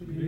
Amen.